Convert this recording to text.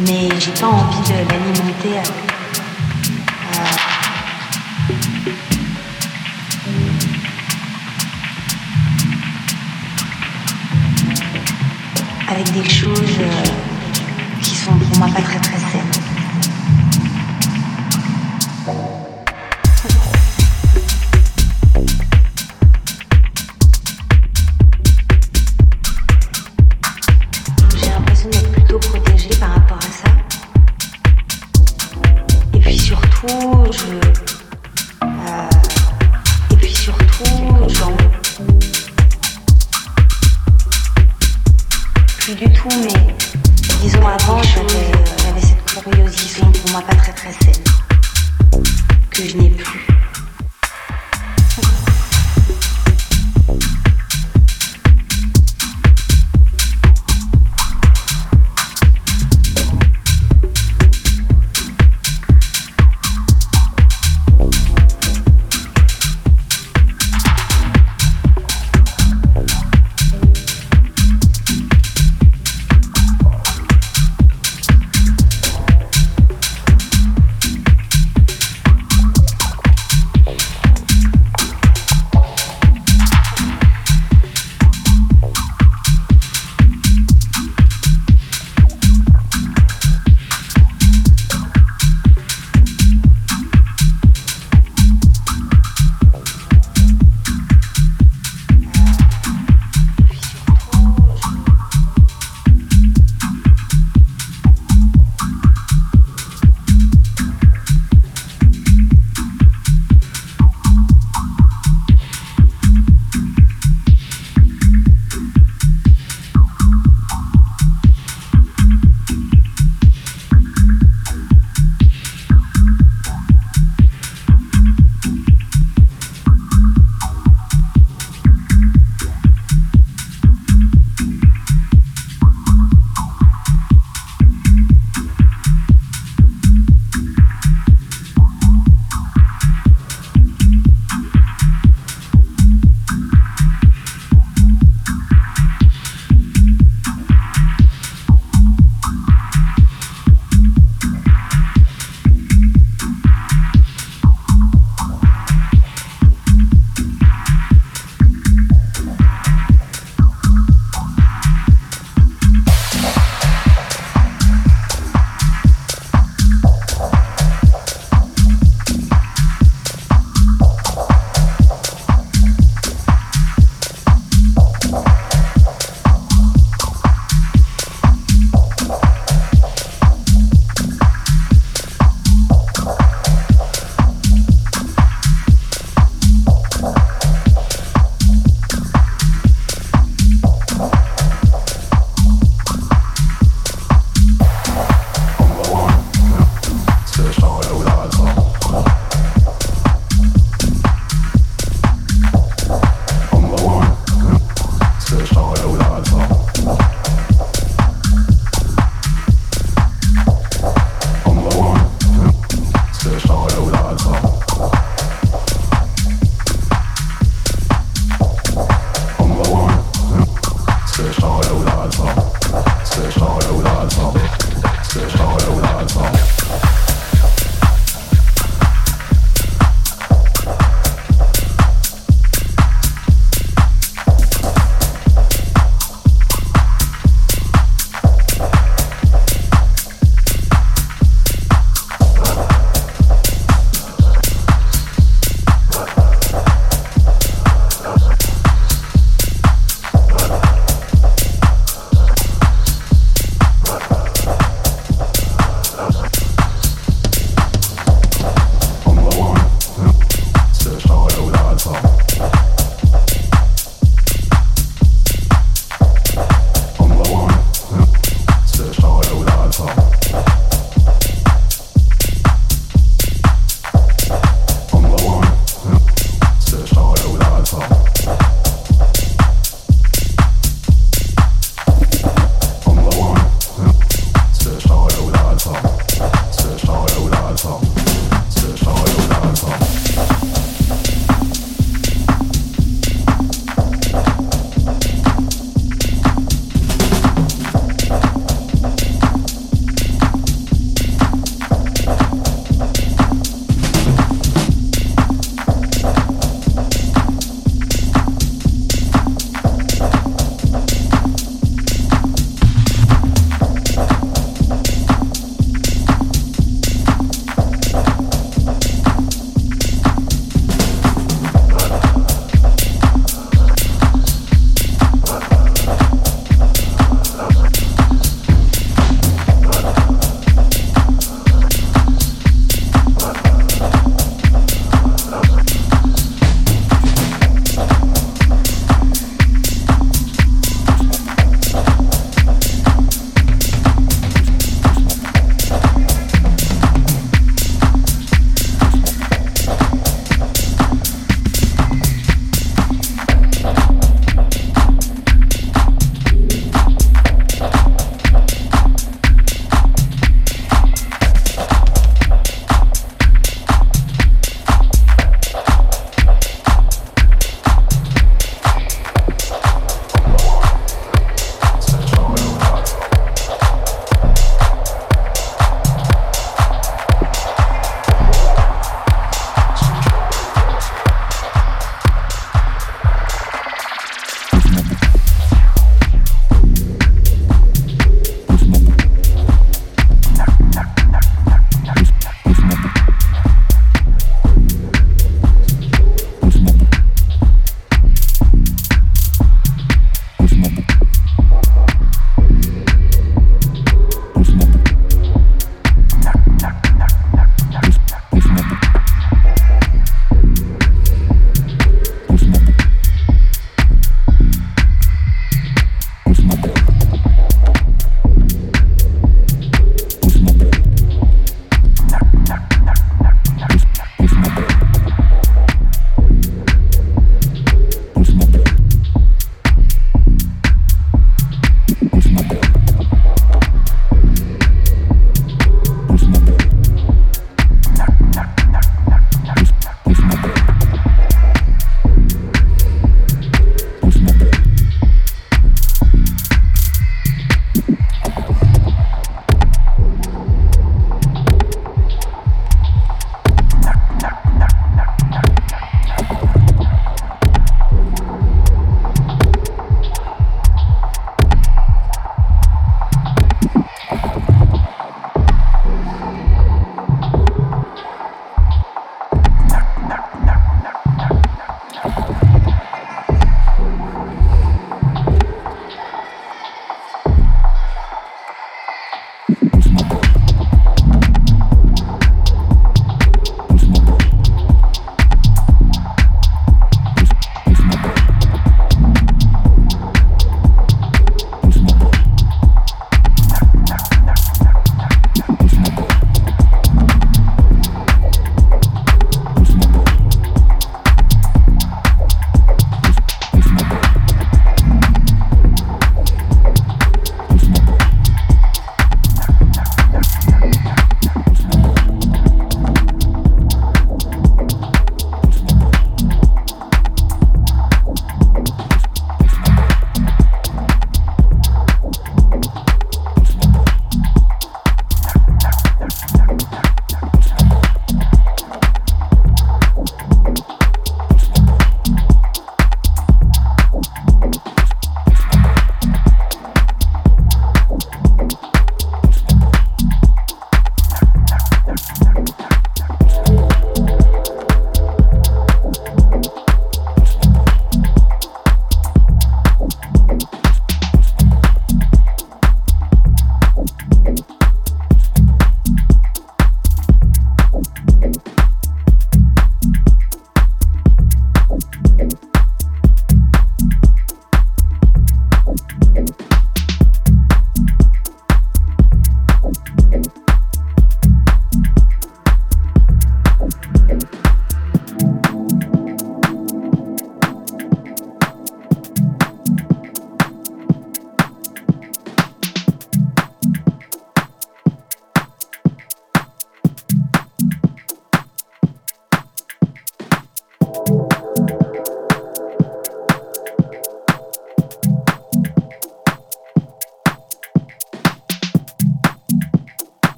Mais j'ai pas envie de l'alimenter avec des choses euh, qui sont pour moi pas très très saines.